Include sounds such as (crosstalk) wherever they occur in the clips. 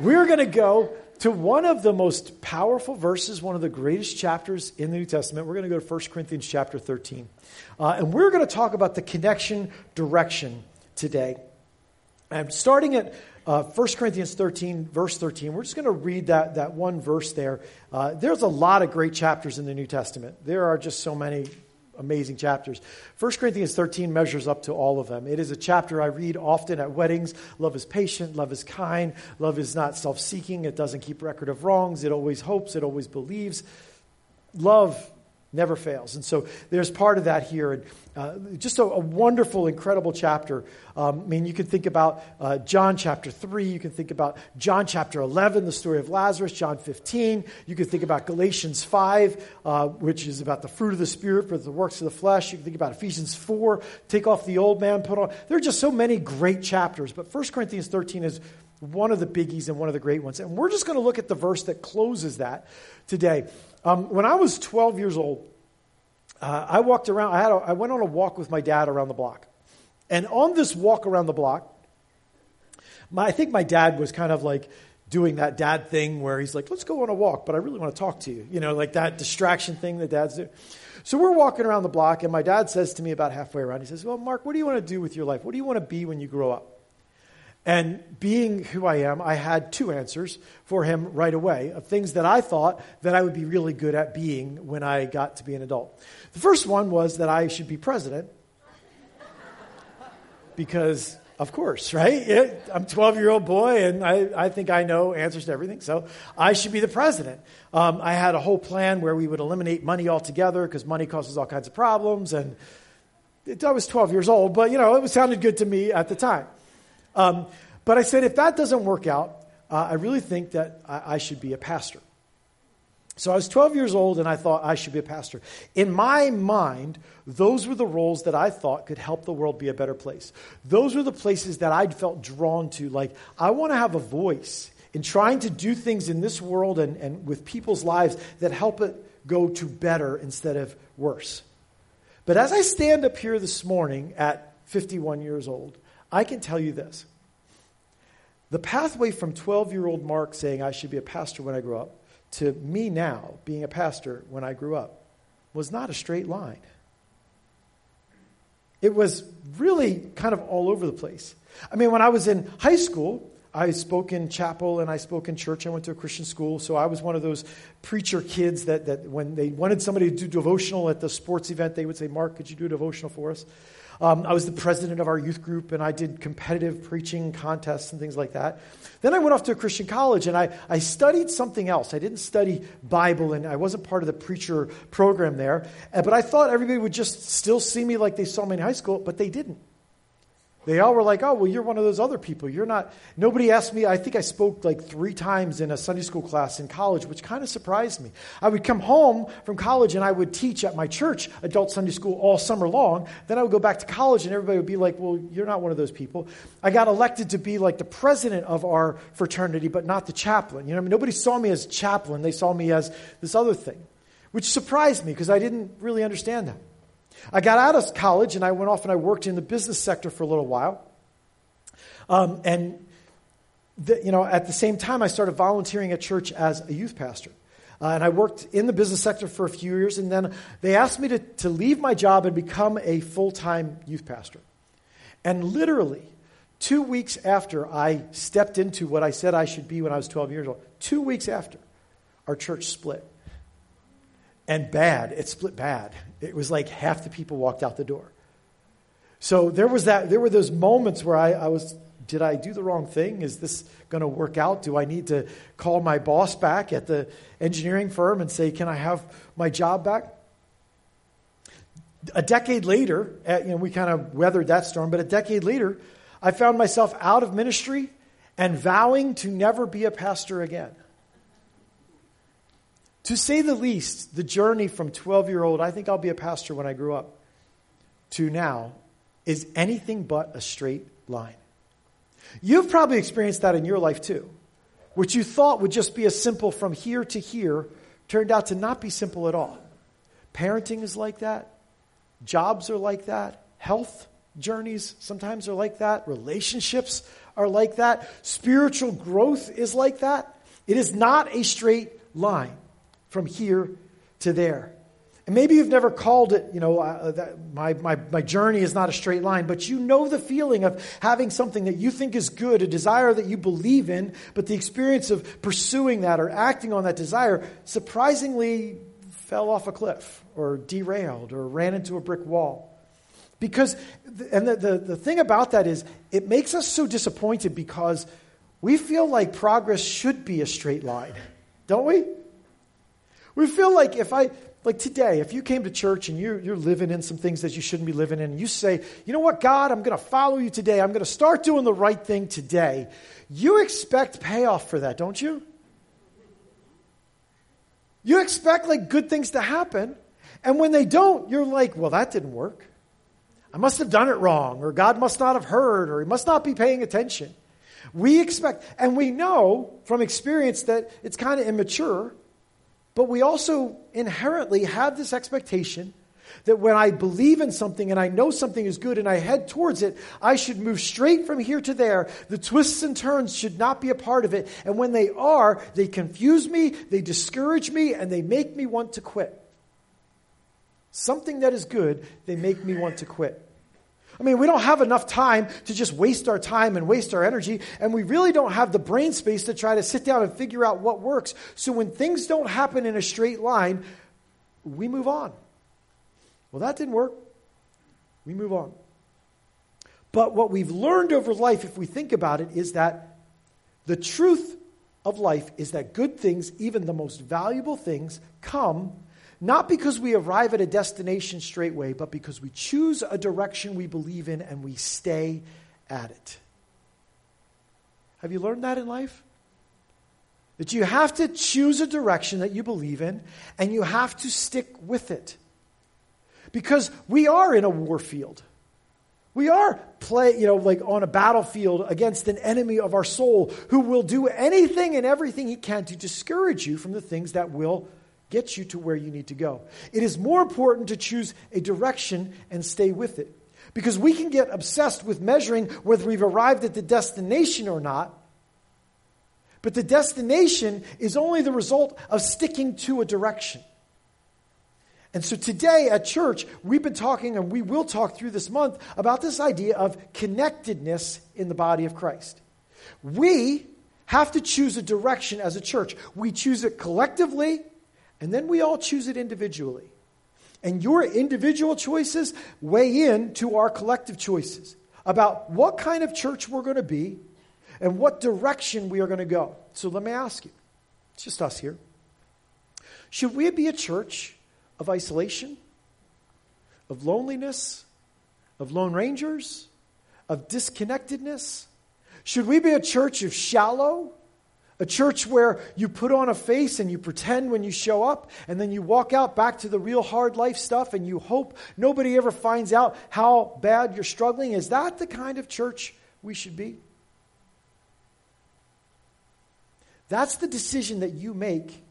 we're going to go to one of the most powerful verses, one of the greatest chapters in the New Testament. We're going to go to 1 Corinthians chapter 13. Uh, and we're going to talk about the connection direction today. I'm starting at uh, 1 Corinthians 13, verse 13. We're just going to read that, that one verse there. Uh, there's a lot of great chapters in the New Testament. There are just so many amazing chapters. 1 Corinthians 13 measures up to all of them. It is a chapter I read often at weddings. Love is patient, love is kind, love is not self seeking, it doesn't keep record of wrongs, it always hopes, it always believes. Love never fails. And so there's part of that here. And uh, just a, a, wonderful, incredible chapter. Um, I mean, you can think about uh, John chapter 3. You can think about John chapter 11, the story of Lazarus, John 15. You can think about Galatians 5, uh, which is about the fruit of the Spirit for the works of the flesh. You can think about Ephesians 4, take off the old man, put on. There are just so many great chapters. But 1 Corinthians 13 is one of the biggies and one of the great ones. And we're just going to look at the verse that closes that today. Um, when I was 12 years old, uh, I walked around, I, had a, I went on a walk with my dad around the block. And on this walk around the block, my, I think my dad was kind of like doing that dad thing where he's like, let's go on a walk, but I really want to talk to you. You know, like that distraction thing that dads do. So we're walking around the block, and my dad says to me about halfway around, he says, Well, Mark, what do you want to do with your life? What do you want to be when you grow up? And being who I am, I had two answers for him right away of things that I thought that I would be really good at being when I got to be an adult. The first one was that I should be president. (laughs) Because, of course, right? I'm a 12 year old boy and I, I think I know answers to everything, so I should be the president. Um, I had a whole plan where we would eliminate money altogether because money causes all kinds of problems. And it, I was 12 years old, but, you know, it sounded good to me at the time. Um, but I said, if that doesn't work out, uh, I really think that I, I should be a pastor. So I was 12 years old and I thought I should be a pastor. In my mind, those were the roles that I thought could help the world be a better place. Those were the places that I'd felt drawn to. Like, I want to have a voice in trying to do things in this world and, and with people's lives that help it go to better instead of worse. But as I stand up here this morning at 51 years old, I can tell you this. The pathway from 12 year old Mark saying I should be a pastor when I grow up to me now being a pastor when I grew up was not a straight line. It was really kind of all over the place. I mean, when I was in high school, I spoke in chapel and I spoke in church. I went to a Christian school, so I was one of those preacher kids that, that when they wanted somebody to do devotional at the sports event, they would say, Mark, could you do a devotional for us? Um, I was the president of our youth group, and I did competitive preaching contests and things like that. Then I went off to a Christian college, and I, I studied something else. I didn't study Bible, and I wasn't part of the preacher program there. But I thought everybody would just still see me like they saw me in high school, but they didn't. They all were like, oh, well, you're one of those other people. You're not. Nobody asked me. I think I spoke like three times in a Sunday school class in college, which kind of surprised me. I would come home from college and I would teach at my church adult Sunday school all summer long. Then I would go back to college and everybody would be like, well, you're not one of those people. I got elected to be like the president of our fraternity, but not the chaplain. You know, I mean, nobody saw me as chaplain. They saw me as this other thing, which surprised me because I didn't really understand that. I got out of college and I went off and I worked in the business sector for a little while. Um, and the, you know, at the same time, I started volunteering at church as a youth pastor. Uh, and I worked in the business sector for a few years, and then they asked me to, to leave my job and become a full time youth pastor. And literally, two weeks after I stepped into what I said I should be when I was 12 years old, two weeks after, our church split and bad. It split bad. It was like half the people walked out the door. So there was that. There were those moments where I, I was. Did I do the wrong thing? Is this going to work out? Do I need to call my boss back at the engineering firm and say, "Can I have my job back?" A decade later, eh, you know, we kind of weathered that storm. But a decade later, I found myself out of ministry and vowing to never be a pastor again. To say the least, the journey from 12 year old, I think I'll be a pastor when I grew up, to now is anything but a straight line. You've probably experienced that in your life too. What you thought would just be a simple from here to here turned out to not be simple at all. Parenting is like that, jobs are like that, health journeys sometimes are like that, relationships are like that. Spiritual growth is like that. It is not a straight line from here to there. And maybe you've never called it, you know, uh, that my, my, my journey is not a straight line, but you know the feeling of having something that you think is good, a desire that you believe in, but the experience of pursuing that or acting on that desire surprisingly fell off a cliff or derailed or ran into a brick wall. Because, and the, the, the thing about that is, it makes us so disappointed because we feel like progress should be a straight line, don't we? We feel like if I, like today, if you came to church and you're, you're living in some things that you shouldn't be living in, and you say, you know what, God, I'm going to follow you today. I'm going to start doing the right thing today. You expect payoff for that, don't you? You expect like good things to happen. And when they don't, you're like, well, that didn't work. I must have done it wrong, or God must not have heard, or He must not be paying attention. We expect, and we know from experience that it's kind of immature, but we also inherently have this expectation that when I believe in something and I know something is good and I head towards it, I should move straight from here to there. The twists and turns should not be a part of it. And when they are, they confuse me, they discourage me, and they make me want to quit something that is good, they make me want to quit. I mean, we don't have enough time to just waste our time and waste our energy, and we really don't have the brain space to try to sit down and figure out what works. So when things don't happen in a straight line, we move on. Well, that didn't work. We move on. But what we've learned over life, if we think about it, is that the truth of life is that good things, even the most valuable things, come not because we arrive at a destination straightway, but because we choose a direction we believe in and we stay at it. Have you learned that in life? That you have to choose a direction that you believe in and you have to stick with it. Because we are in a war field. We are play, you know, like on a battlefield against an enemy of our soul who will do anything and everything he can to discourage you from the things that will get you to where you need to go. It is more important to choose a direction and stay with it. Because we can get obsessed with measuring whether we've arrived at the destination or not. But the destination is only the result of sticking to a direction. And so today at church, we've been talking, and we will talk through this month, about this idea of connectedness in the body of Christ. We have to choose a direction as a church. We choose it collectively, and then we all choose it individually. And your individual choices weigh in to our collective choices about what kind of church we're going to be and what direction we are going to go. So let me ask you it's just us here. Should we be a church of isolation, of loneliness, of lone rangers, of disconnectedness? Should we be a church of shallow, a church where you put on a face and you pretend when you show up, and then you walk out back to the real hard life stuff and you hope nobody ever finds out how bad you're struggling. Is that the kind of church we should be? That's the decision that you make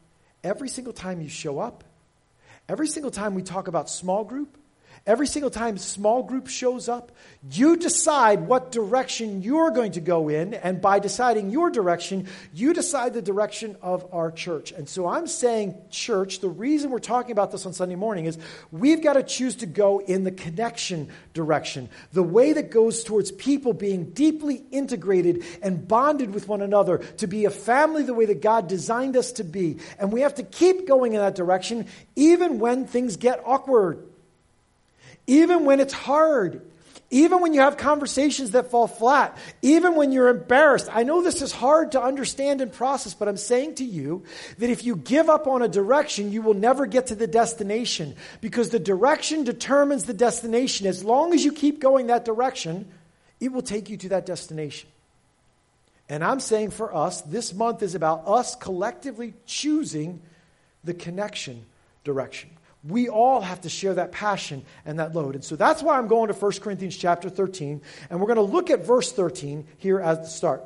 every single time you show up, every single time we talk about small group, Every single time small group shows up, you decide what direction you're going to go in, and by deciding your direction, you decide the direction of our church. And so I'm saying, church, the reason we're talking about this on Sunday morning is we've got to choose to go in the connection direction, the way that goes towards people being deeply integrated and bonded with one another, to be a family the way that God designed us to be. And we have to keep going in that direction, even when things get awkward even when it's hard, even when you have conversations that fall flat, even when you're embarrassed. I know this is hard to understand and process, but I'm saying to you that if you give up on a direction, you will never get to the destination because the direction determines the destination. As long as you keep going that direction, it will take you to that destination. And I'm saying for us, this month is about us collectively choosing the connection direction. We all have to share that passion and that load. And so that's why I'm going to 1 Corinthians chapter 13. And we're going to look at verse 13 here at the start.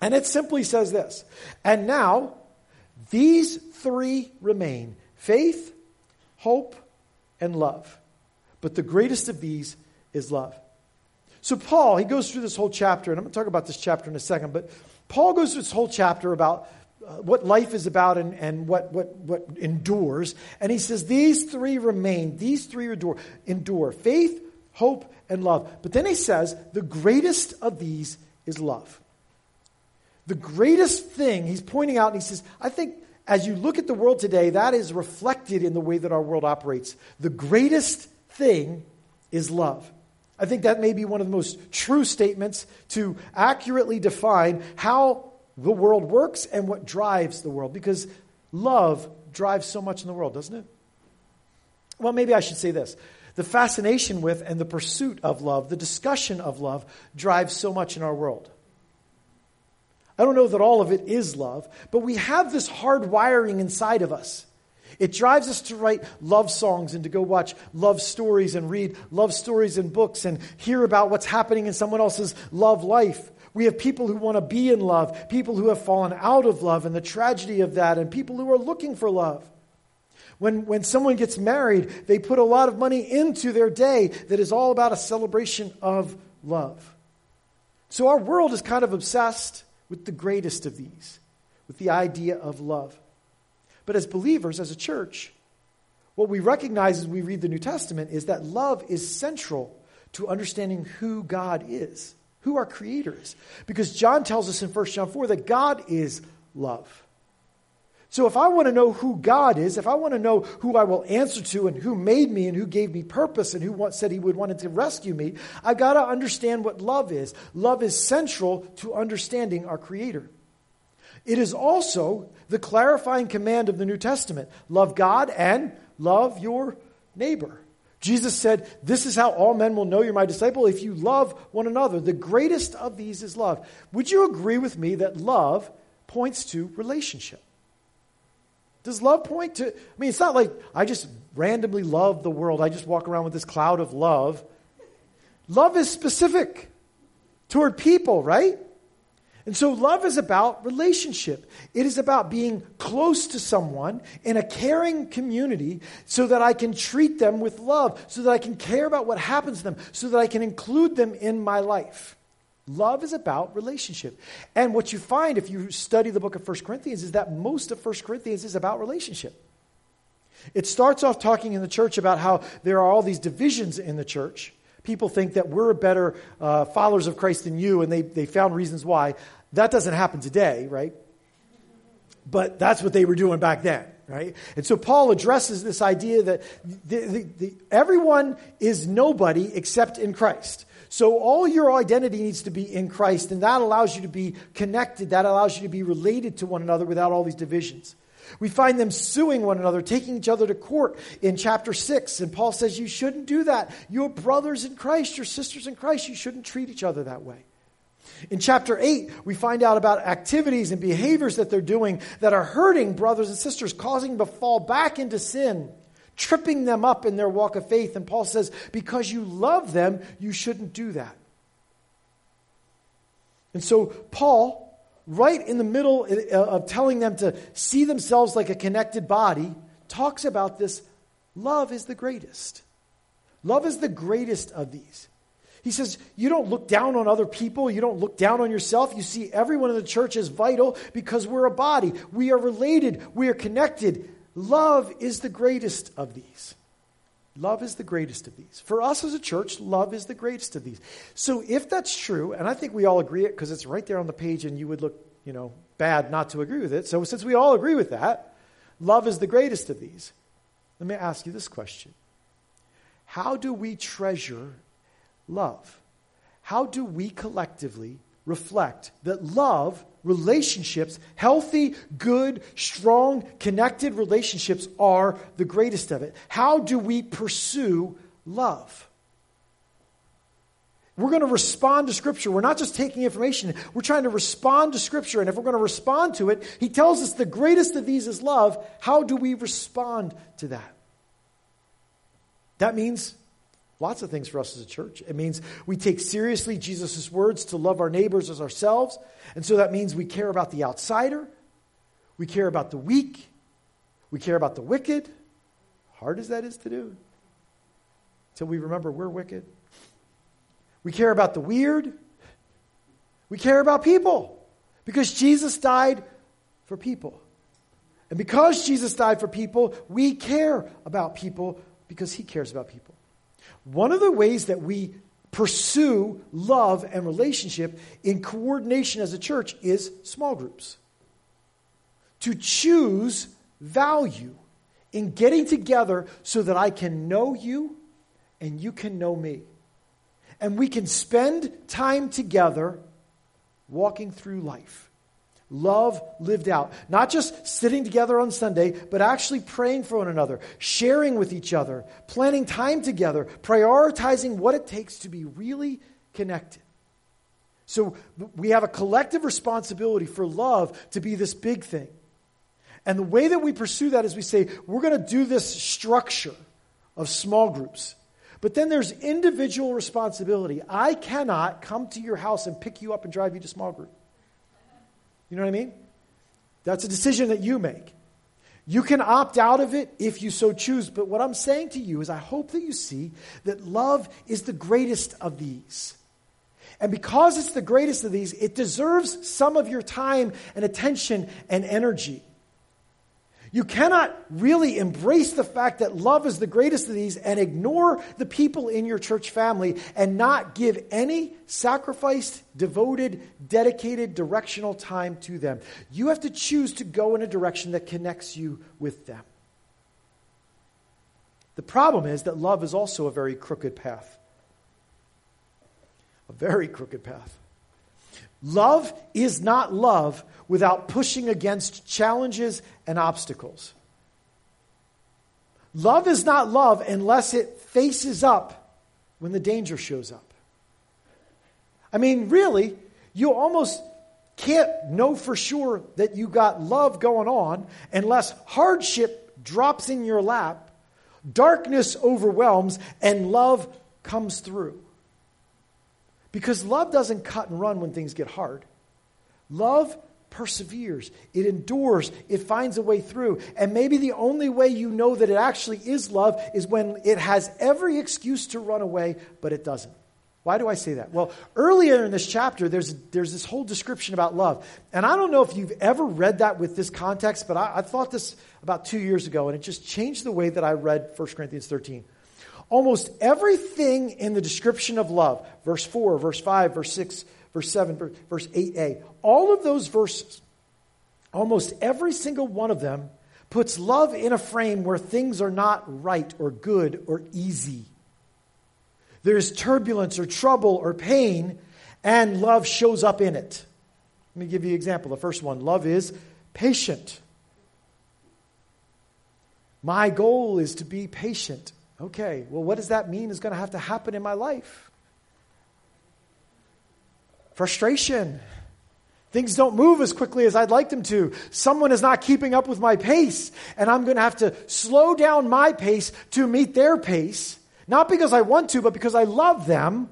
And it simply says this And now, these three remain faith, hope, and love. But the greatest of these is love. So, Paul, he goes through this whole chapter, and I'm going to talk about this chapter in a second, but Paul goes through this whole chapter about uh, what life is about and, and what, what, what endures. And he says, These three remain, these three endure, endure faith, hope, and love. But then he says, The greatest of these is love. The greatest thing he's pointing out, and he says, I think as you look at the world today, that is reflected in the way that our world operates. The greatest thing is love. I think that may be one of the most true statements to accurately define how the world works and what drives the world, because love drives so much in the world, doesn't it? Well, maybe I should say this. The fascination with and the pursuit of love, the discussion of love, drives so much in our world. I don't know that all of it is love, but we have this hard wiring inside of us. It drives us to write love songs and to go watch love stories and read love stories in books and hear about what's happening in someone else's love life. We have people who want to be in love, people who have fallen out of love and the tragedy of that, and people who are looking for love. When, when someone gets married, they put a lot of money into their day that is all about a celebration of love. So our world is kind of obsessed with the greatest of these, with the idea of love. But as believers, as a church, what we recognize as we read the New Testament is that love is central to understanding who God is, who our Creator is. Because John tells us in 1 John 4 that God is love. So if I want to know who God is, if I want to know who I will answer to and who made me and who gave me purpose and who said he would wanted to rescue me, I've got to understand what love is. Love is central to understanding our Creator. It is also the clarifying command of the New Testament love God and love your neighbor. Jesus said, This is how all men will know you're my disciple if you love one another. The greatest of these is love. Would you agree with me that love points to relationship? Does love point to, I mean, it's not like I just randomly love the world. I just walk around with this cloud of love. Love is specific toward people, right? And so love is about relationship. It is about being close to someone in a caring community so that I can treat them with love, so that I can care about what happens to them, so that I can include them in my life. Love is about relationship. And what you find if you study the book of 1 Corinthians is that most of 1 Corinthians is about relationship. It starts off talking in the church about how there are all these divisions in the church. People think that we're better uh, followers of Christ than you, and they, they found reasons why. That doesn't happen today, right? But that's what they were doing back then, right? And so Paul addresses this idea that the, the, the, everyone is nobody except in Christ. So all your identity needs to be in Christ, and that allows you to be connected. That allows you to be related to one another without all these divisions. We find them suing one another, taking each other to court in chapter 6. And Paul says, You shouldn't do that. You're brothers in Christ, you're sisters in Christ. You shouldn't treat each other that way. In chapter 8, we find out about activities and behaviors that they're doing that are hurting brothers and sisters, causing them to fall back into sin tripping them up in their walk of faith. And Paul says, because you love them, you shouldn't do that. And so, Paul, right in the middle uh, of telling them to see themselves like a connected body, talks about this love is the greatest. Love is the greatest of these. He says, You don't look down on other people. You don't look down on yourself. You see everyone in the church as vital because we're a body. We are related. We are connected. Love is the greatest of these. Love is the greatest of these. For us as a church, love is the greatest of these. So if that's true, and I think we all agree it because it's right there on the page and you would look, you know, bad not to agree with it. So since we all agree with that, love is the greatest of these. Let me ask you this question. How do we treasure love? How do we collectively reflect that love relationships, healthy, good, strong, connected relationships are the greatest of it. How do we pursue love? We're going to respond to Scripture. We're not just taking information, we're trying to respond to Scripture. And if we're going to respond to it, He tells us the greatest of these is love. How do we respond to that? That means Lots of things for us as a church. It means we take seriously Jesus' words to love our neighbors as ourselves. And so that means we care about the outsider, we care about the weak, we care about the wicked. Hard as that is to do. Until we remember we're wicked. We care about the weird. We care about people because Jesus died for people. And because Jesus died for people, we care about people because he cares about people. One of the ways that we pursue love and relationship in coordination as a church is small groups. To choose value in getting together so that I can know you and you can know me. And we can spend time together walking through life. Love lived out. Not just sitting together on Sunday, but actually praying for one another, sharing with each other, planning time together, prioritizing what it takes to be really connected. So we have a collective responsibility for love to be this big thing. And the way that we pursue that is we say, we're going to do this structure of small groups. But then there's individual responsibility. I cannot come to your house and pick you up and drive you to small group. You know what I mean? That's a decision that you make. You can opt out of it if you so choose, but what I'm saying to you is I hope that you see that love is the greatest of these. And because it's the greatest of these, it deserves some of your time and attention and energy. You cannot really embrace the fact that love is the greatest of these and ignore the people in your church family and not give any sacrificed, devoted, dedicated, directional time to them. You have to choose to go in a direction that connects you with them. The problem is that love is also a very crooked path. A very crooked path. Love is not love without pushing against challenges and obstacles. Love is not love unless it faces up when the danger shows up. I mean, really, you almost can't know for sure that you got love going on unless hardship drops in your lap, darkness overwhelms, and love comes through. Because love doesn't cut and run when things get hard. Love perseveres, it endures, it finds a way through. And maybe the only way you know that it actually is love is when it has every excuse to run away, but it doesn't. Why do I say that? Well, earlier in this chapter, there's, there's this whole description about love. And I don't know if you've ever read that with this context, but I, I thought this about two years ago, and it just changed the way that I read 1 Corinthians 13. Almost everything in the description of love, verse 4, verse 5, verse 6, verse 7, verse 8a, all of those verses, almost every single one of them, puts love in a frame where things are not right or good or easy. There's turbulence or trouble or pain, and love shows up in it. Let me give you an example. The first one love is patient. My goal is to be patient. Okay, well, what does that mean is going to have to happen in my life? Frustration. Things don't move as quickly as I'd like them to. Someone is not keeping up with my pace, and I'm going to have to slow down my pace to meet their pace. Not because I want to, but because I love them.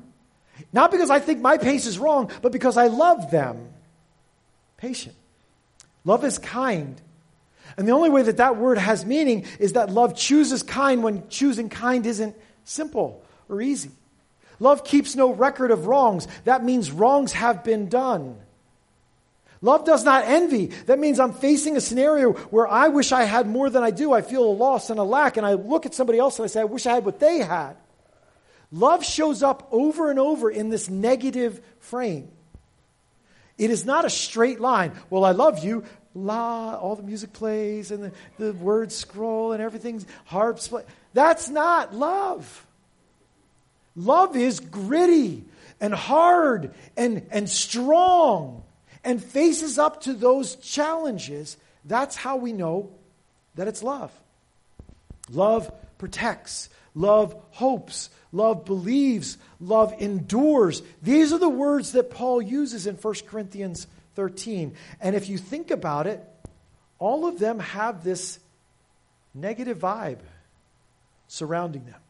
Not because I think my pace is wrong, but because I love them. Patient. Love is kind. And the only way that that word has meaning is that love chooses kind when choosing kind isn't simple or easy. Love keeps no record of wrongs. That means wrongs have been done. Love does not envy. That means I'm facing a scenario where I wish I had more than I do. I feel a loss and a lack, and I look at somebody else and I say, I wish I had what they had. Love shows up over and over in this negative frame. It is not a straight line. Well, I love you. La, all the music plays and the, the words scroll and everything's harps play. That's not love. Love is gritty and hard and, and strong and faces up to those challenges. That's how we know that it's love. Love protects, love hopes, love believes, love endures. These are the words that Paul uses in 1 Corinthians 13. And if you think about it, all of them have this negative vibe surrounding them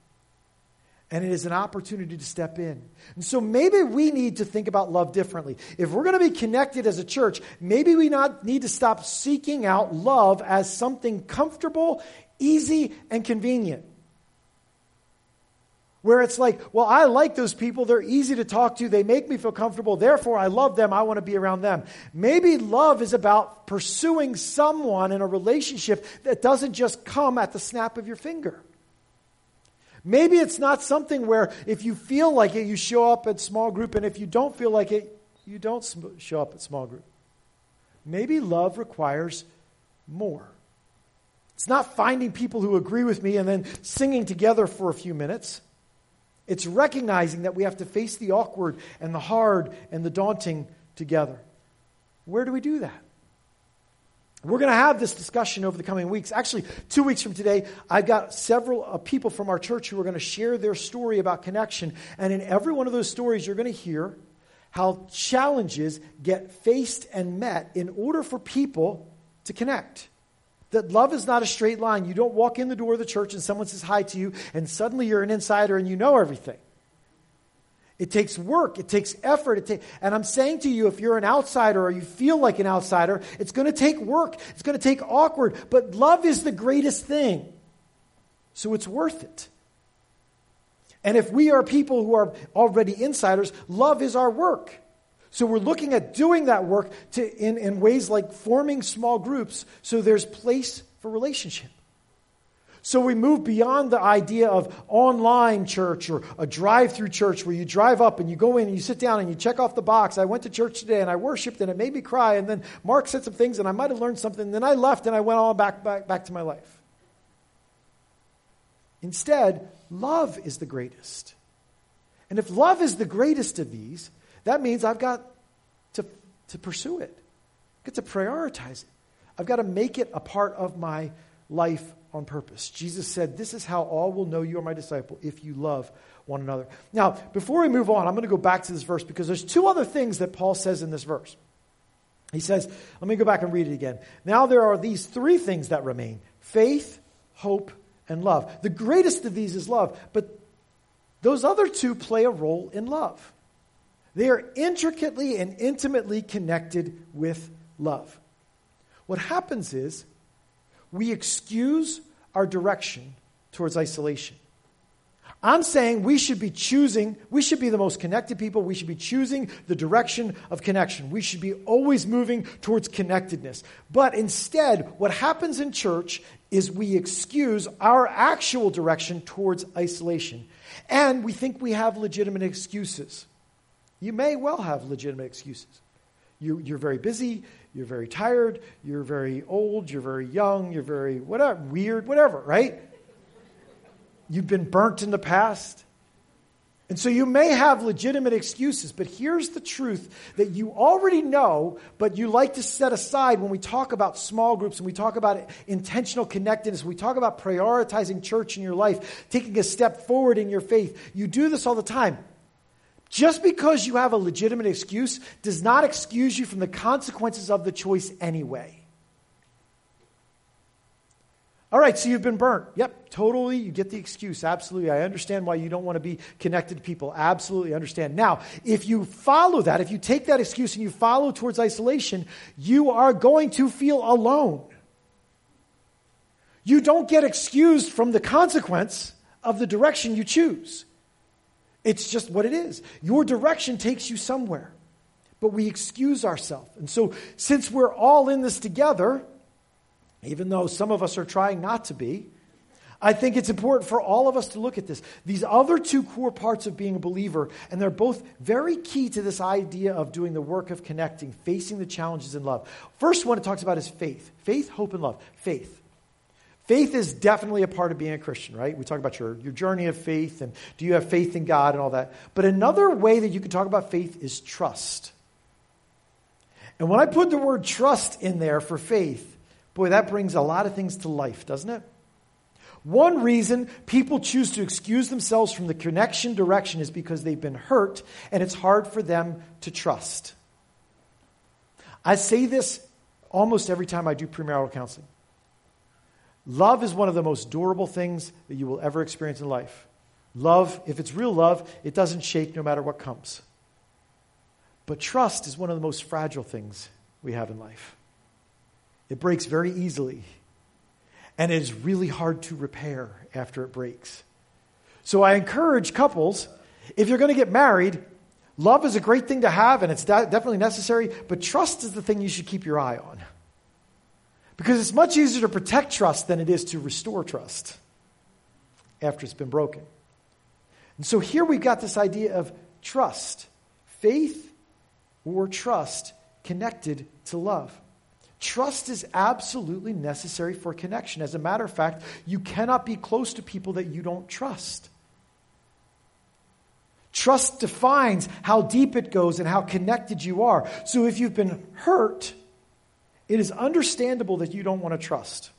and it is an opportunity to step in. And so maybe we need to think about love differently. If we're going to be connected as a church, maybe we not need to stop seeking out love as something comfortable, easy, and convenient. Where it's like, well, I like those people. They're easy to talk to. They make me feel comfortable. Therefore, I love them. I want to be around them. Maybe love is about pursuing someone in a relationship that doesn't just come at the snap of your finger. Maybe it's not something where if you feel like it, you show up at small group, and if you don't feel like it, you don't show up at small group. Maybe love requires more. It's not finding people who agree with me and then singing together for a few minutes. It's recognizing that we have to face the awkward and the hard and the daunting together. Where do we do that? We're going to have this discussion over the coming weeks. Actually, two weeks from today, I've got several uh, people from our church who are going to share their story about connection. And in every one of those stories, you're going to hear how challenges get faced and met in order for people to connect. That love is not a straight line. You don't walk in the door of the church and someone says hi to you and suddenly you're an insider and you know everything. It takes work, it takes effort. It ta- and I'm saying to you, if you're an outsider or you feel like an outsider, it's going to take work, it's going to take awkward, but love is the greatest thing. So it's worth it. And if we are people who are already insiders, love is our work. So we're looking at doing that work to, in, in ways like forming small groups so there's place for relationship. So we move beyond the idea of online church or a drive through church where you drive up and you go in and you sit down and you check off the box. I went to church today and I worshiped and it made me cry. And then Mark said some things and I might have learned something. And then I left and I went on back, back, back to my life. Instead, love is the greatest. And if love is the greatest of these, that means I've got to, to pursue it. I've got to prioritize it. I've got to make it a part of my life on purpose. Jesus said, This is how all will know you are my disciple if you love one another. Now, before we move on, I'm going to go back to this verse because there's two other things that Paul says in this verse. He says, Let me go back and read it again. Now there are these three things that remain faith, hope, and love. The greatest of these is love, but those other two play a role in love. They are intricately and intimately connected with love. What happens is we excuse our direction towards isolation. I'm saying we should be choosing, we should be the most connected people. We should be choosing the direction of connection. We should be always moving towards connectedness. But instead, what happens in church is we excuse our actual direction towards isolation. And we think we have legitimate excuses. You may well have legitimate excuses. You, you're very busy, you're very tired, you're very old, you're very young, you're very whatever, weird, whatever, right? You've been burnt in the past. And so you may have legitimate excuses, but here's the truth that you already know, but you like to set aside when we talk about small groups and we talk about intentional connectedness, we talk about prioritizing church in your life, taking a step forward in your faith. You do this all the time. Just because you have a legitimate excuse does not excuse you from the consequences of the choice anyway. All right, so you've been burnt. Yep, totally. You get the excuse. Absolutely. I understand why you don't want to be connected to people. Absolutely understand. Now, if you follow that, if you take that excuse and you follow towards isolation, you are going to feel alone. You don't get excused from the consequence of the direction you choose. It's just what it is. Your direction takes you somewhere, but we excuse ourselves. And so, since we're all in this together, even though some of us are trying not to be, I think it's important for all of us to look at this. These other two core parts of being a believer, and they're both very key to this idea of doing the work of connecting, facing the challenges in love. First one it talks about is faith. Faith, hope, and love. Faith. Faith is definitely a part of being a Christian, right? We talk about your, your journey of faith and do you have faith in God and all that. But another way that you can talk about faith is trust. And when I put the word trust in there for faith, boy, that brings a lot of things to life, doesn't it? One reason people choose to excuse themselves from the connection direction is because they've been hurt and it's hard for them to trust. I say this almost every time I do premarital counseling. Love is one of the most durable things that you will ever experience in life. Love, if it's real love, it doesn't shake no matter what comes. But trust is one of the most fragile things we have in life. It breaks very easily, and it is really hard to repair after it breaks. So I encourage couples if you're going to get married, love is a great thing to have and it's definitely necessary, but trust is the thing you should keep your eye on. Because it's much easier to protect trust than it is to restore trust after it's been broken. And so here we've got this idea of trust faith or trust connected to love. Trust is absolutely necessary for connection. As a matter of fact, you cannot be close to people that you don't trust. Trust defines how deep it goes and how connected you are. So if you've been hurt, it is understandable that you don't want to trust.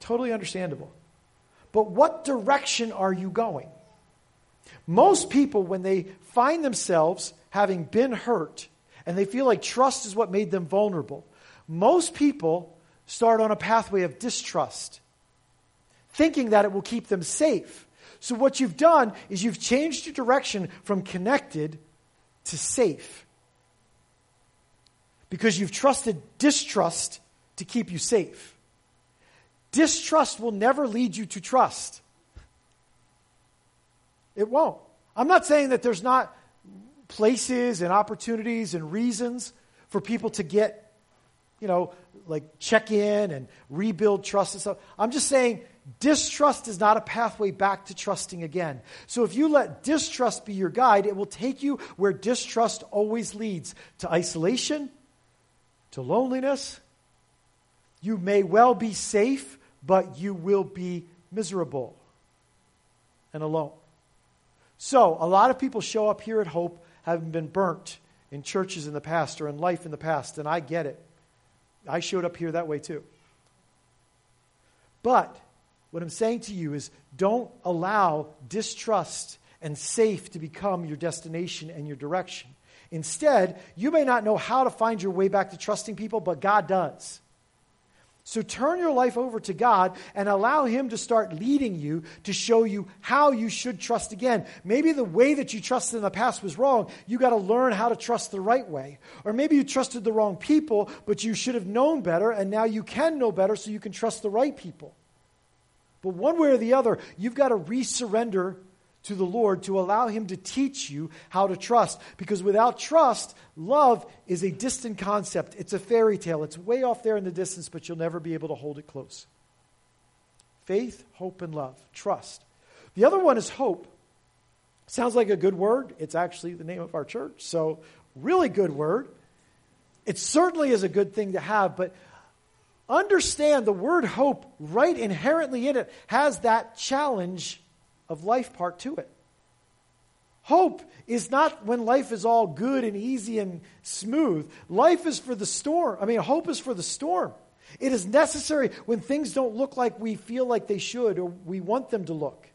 Totally understandable. But what direction are you going? Most people, when they find themselves having been hurt and they feel like trust is what made them vulnerable, most people start on a pathway of distrust, thinking that it will keep them safe. So, what you've done is you've changed your direction from connected to safe because you've trusted distrust to keep you safe. Distrust will never lead you to trust. It won't. I'm not saying that there's not places and opportunities and reasons for people to get, you know, like check in and rebuild trust and stuff. I'm just saying distrust is not a pathway back to trusting again. So if you let distrust be your guide, it will take you where distrust always leads to isolation, to loneliness. You may well be safe, but you will be miserable and alone. So, a lot of people show up here at Hope having been burnt in churches in the past or in life in the past, and I get it. I showed up here that way too. But what I'm saying to you is don't allow distrust and safe to become your destination and your direction. Instead, you may not know how to find your way back to trusting people, but God does. So turn your life over to God and allow Him to start leading you to show you how you should trust again. Maybe the way that you trusted in the past was wrong. You got to learn how to trust the right way. Or maybe you trusted the wrong people, but you should have known better, and now you can know better so you can trust the right people. But one way or the other, you've got to resurrender to the Lord to allow Him to teach you how to trust. Because without trust, love is a distant concept. It's a fairy tale. It's way off there in the distance, but you'll never be able to hold it close. Faith, hope, and love. Trust. The other one is hope. Sounds like a good word. It's actually the name of our church. So, really good word. It certainly is a good thing to have, but understand the word hope, right inherently in it, has that challenge of life part to it. Hope is not when life is all good and easy and smooth. Life is for the storm. I mean, hope is for the storm. It is necessary when things don't look like we feel like they should or we want them to look.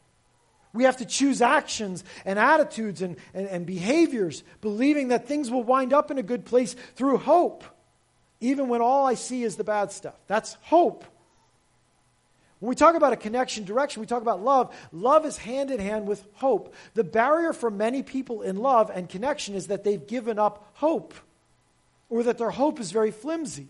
We have to choose actions and attitudes and, and, and behaviors, believing that things will wind up in a good place through hope, even when all I see is the bad stuff. That's hope. When we talk about a connection direction, we talk about love. Love is hand in hand with hope. The barrier for many people in love and connection is that they've given up hope or that their hope is very flimsy.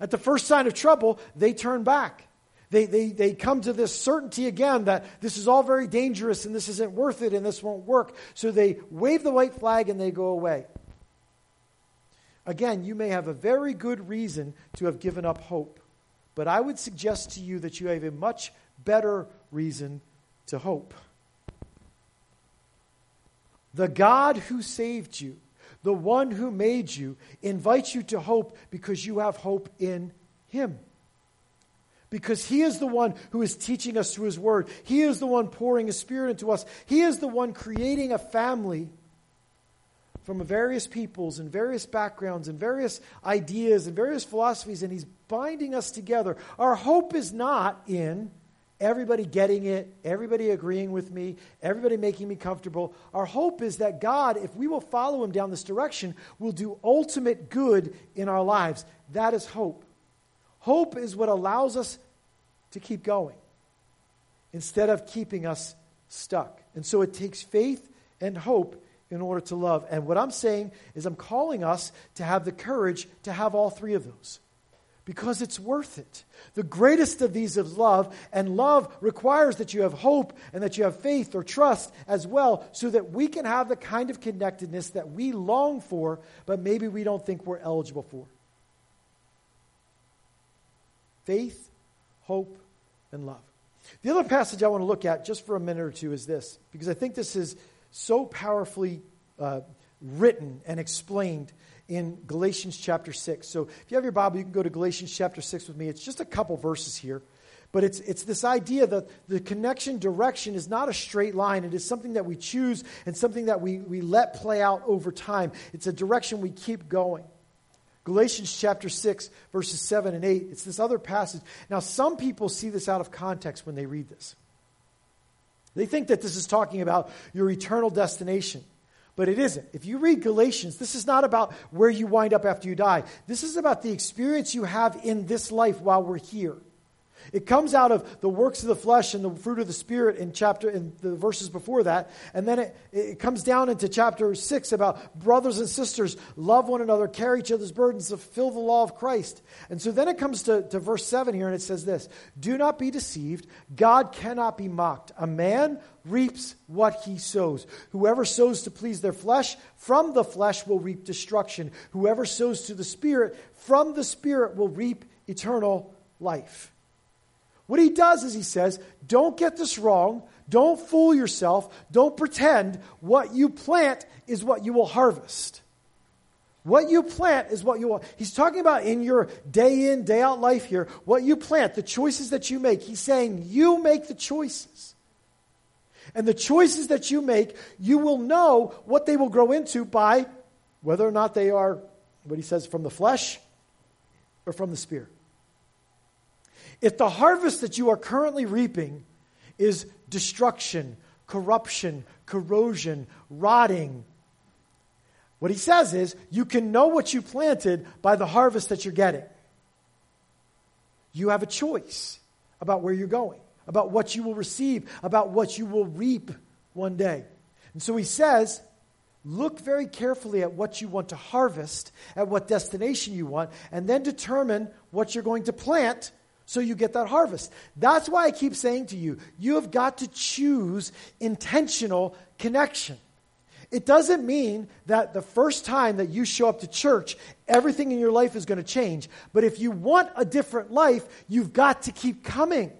At the first sign of trouble, they turn back. They, they, they come to this certainty again that this is all very dangerous and this isn't worth it and this won't work. So they wave the white flag and they go away. Again, you may have a very good reason to have given up hope. But I would suggest to you that you have a much better reason to hope. The God who saved you, the one who made you, invites you to hope because you have hope in Him. Because He is the one who is teaching us through His Word. He is the one pouring His Spirit into us. He is the one creating a family from various peoples and various backgrounds and various ideas and various philosophies, and He's binding us together. Our hope is not in everybody getting it, everybody agreeing with me, everybody making me comfortable. Our hope is that God, if we will follow Him down this direction, will do ultimate good in our lives. That is hope. Hope is what allows us to keep going instead of keeping us stuck. And so it takes faith and hope in order to love. And what I'm saying is, I'm calling us to have the courage to have all three of those. because it's worth it. The greatest of these is love, and love requires that you have hope and that you have faith or trust as well, so that we can have the kind of connectedness that we long for, but maybe we don't think we're eligible for. Faith, hope, and love. The other passage I want to look at just for a minute or two is this, because I think this is so powerfully uh, written and explained in Galatians chapter 6. So if you have your Bible, you can go to Galatians chapter 6 with me. It's just a couple verses here. But it's, it's this idea that the connection direction is not a straight line. It is something that we choose and something that we, we let play out over time. It's a direction we keep going. Galatians chapter 6, verses 7 and 8. It's this other passage. Now, some people see this out of context when they read this. They think that this is talking about your eternal destination but it isn't. If you read Galatians, this is not about where you wind up after you die. This is about the experience you have in this life while we're here. It comes out of the works of the flesh and the fruit of the spirit in chapter in the verses before that, and then it, it comes down into chapter six about brothers and sisters love one another, carry each other's burdens, fulfill the law of Christ. And so then it comes to, to verse seven here, and it says this: "Do not be deceived; God cannot be mocked. A man reaps what he sows. Whoever sows to please their flesh, from the flesh will reap destruction. Whoever sows to the Spirit, from the Spirit will reap eternal life." What he does is he says, don't get this wrong. Don't fool yourself. Don't pretend what you plant is what you will harvest. What you plant is what you will. He's talking about in your day in, day out life here, what you plant, the choices that you make. He's saying you make the choices. And the choices that you make, you will know what they will grow into by whether or not they are, what he says, from the flesh or from the spirit. If the harvest that you are currently reaping is destruction, corruption, corrosion, rotting, what he says is you can know what you planted by the harvest that you're getting. You have a choice about where you're going, about what you will receive, about what you will reap one day. And so he says, look very carefully at what you want to harvest, at what destination you want, and then determine what you're going to plant so you get that harvest. That's why I keep saying to you, you have got to choose intentional connection. It doesn't mean that the first time that you show up to church, everything in your life is going to change. But if you want a different life, you've got to keep coming.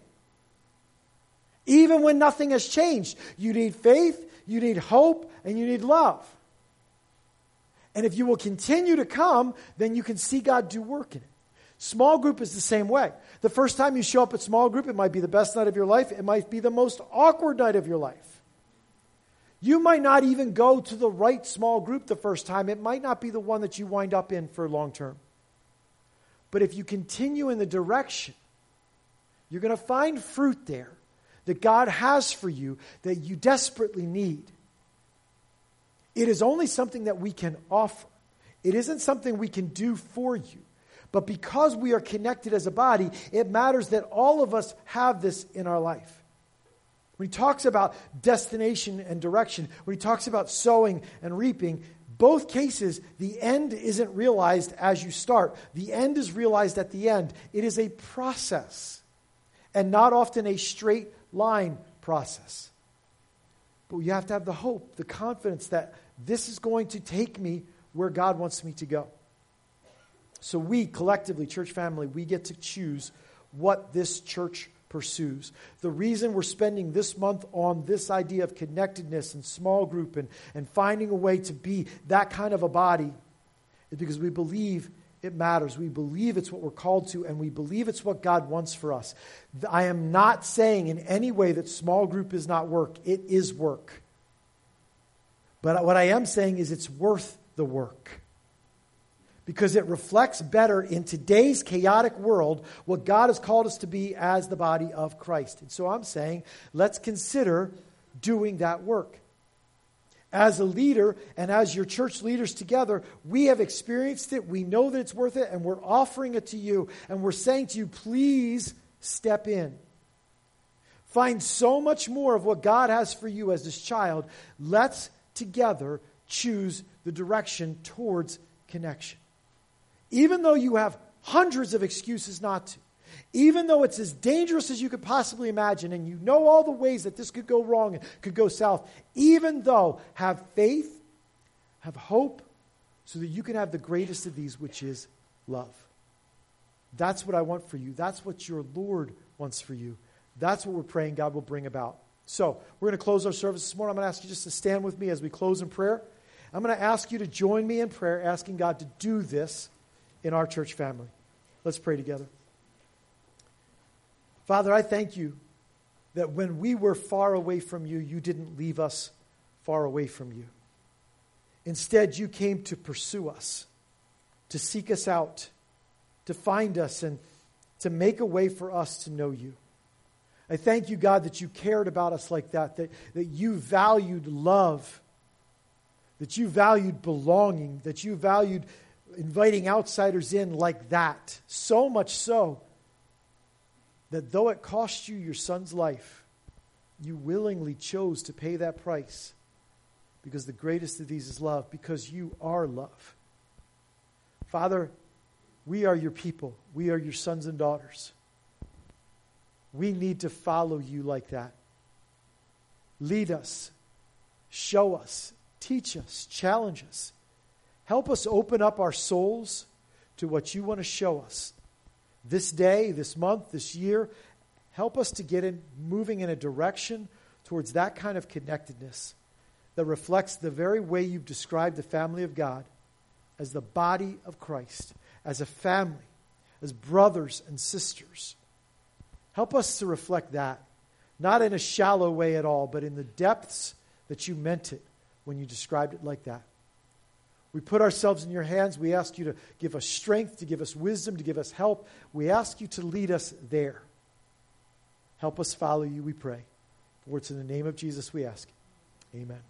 Even when nothing has changed, you need faith, you need hope, and you need love. And if you will continue to come, then you can see God do work in it. Small group is the same way. The first time you show up at small group, it might be the best night of your life, it might be the most awkward night of your life. You might not even go to the right small group the first time. It might not be the one that you wind up in for long term. But if you continue in the direction, you're going to find fruit there that God has for you that you desperately need. It is only something that we can offer, it isn't something we can do for you. But because we are connected as a body, it matters that all of us have this in our life. When he talks about destination and direction, when he talks about sowing and reaping, both cases, the end isn't realized as you start. The end is realized at the end. It is a process and not often a straight line process. But you have to have the hope, the confidence that this is going to take me where God wants me to go. So we collectively, church family, we get to choose what this church pursues. The reason we're spending this month on this idea of connectedness and small group and, and finding a way to be that kind of a body is because we believe it matters. We believe it's what we're called to, and we believe it's what God wants for us. I am not saying in any way that small group is not work, it is work. But what I am saying is it's worth the work because it reflects better in today's chaotic world what God has called us to be as the body of Christ. And so I'm saying, let's consider doing that work. As a leader and as your church leaders together, we have experienced it. We know that it's worth it, and we're offering it to you. And we're saying to you, please step in. Find so much more of what God has for you as this child. Let's together choose the direction towards connection. Even though you have hundreds of excuses not to. Even though it's as dangerous as you could possibly imagine, and you know all the ways that this could go wrong and could go south, even though, have faith, have hope, so that you can have the greatest of these, which is love. That's what I want for you. That's what your Lord wants for you. That's what we're praying God will bring about. So, we're going to close our service this morning. I'm going to ask you just to stand with me as we close in prayer. I'm going to ask you to join me in prayer, asking God to do this in our church family. Let's pray together. Father, I thank you that when we were far away from you, you didn't leave us far away from you. Instead, you came to pursue us, to seek us out, to find us, and to make a way for us to know you. I thank you, God, that you cared about us like that, that, that you valued love, that you valued belonging, that you valued inviting outsiders in like that. So much so that though it cost you your son's life, you willingly chose to pay that price because the greatest of these is love, because you are love. Father, we are your people, we are your sons and daughters. We need to follow you like that. Lead us, show us, teach us, challenge us. Help us open up our souls to what you want to show us this day, this month, this year. Help us to get in moving in a direction towards that kind of connectedness that reflects the very way you've described the family of God as the body of Christ, as a family, as brothers and sisters. Help us to reflect that, not in a shallow way at all, but in the depths that you meant it when you described it like that. We put ourselves in your hands. We ask you to give us strength, to give us wisdom, to give us help. We ask you to lead us there. Help us follow you, we pray. For it's in the name of Jesus we ask. Amen.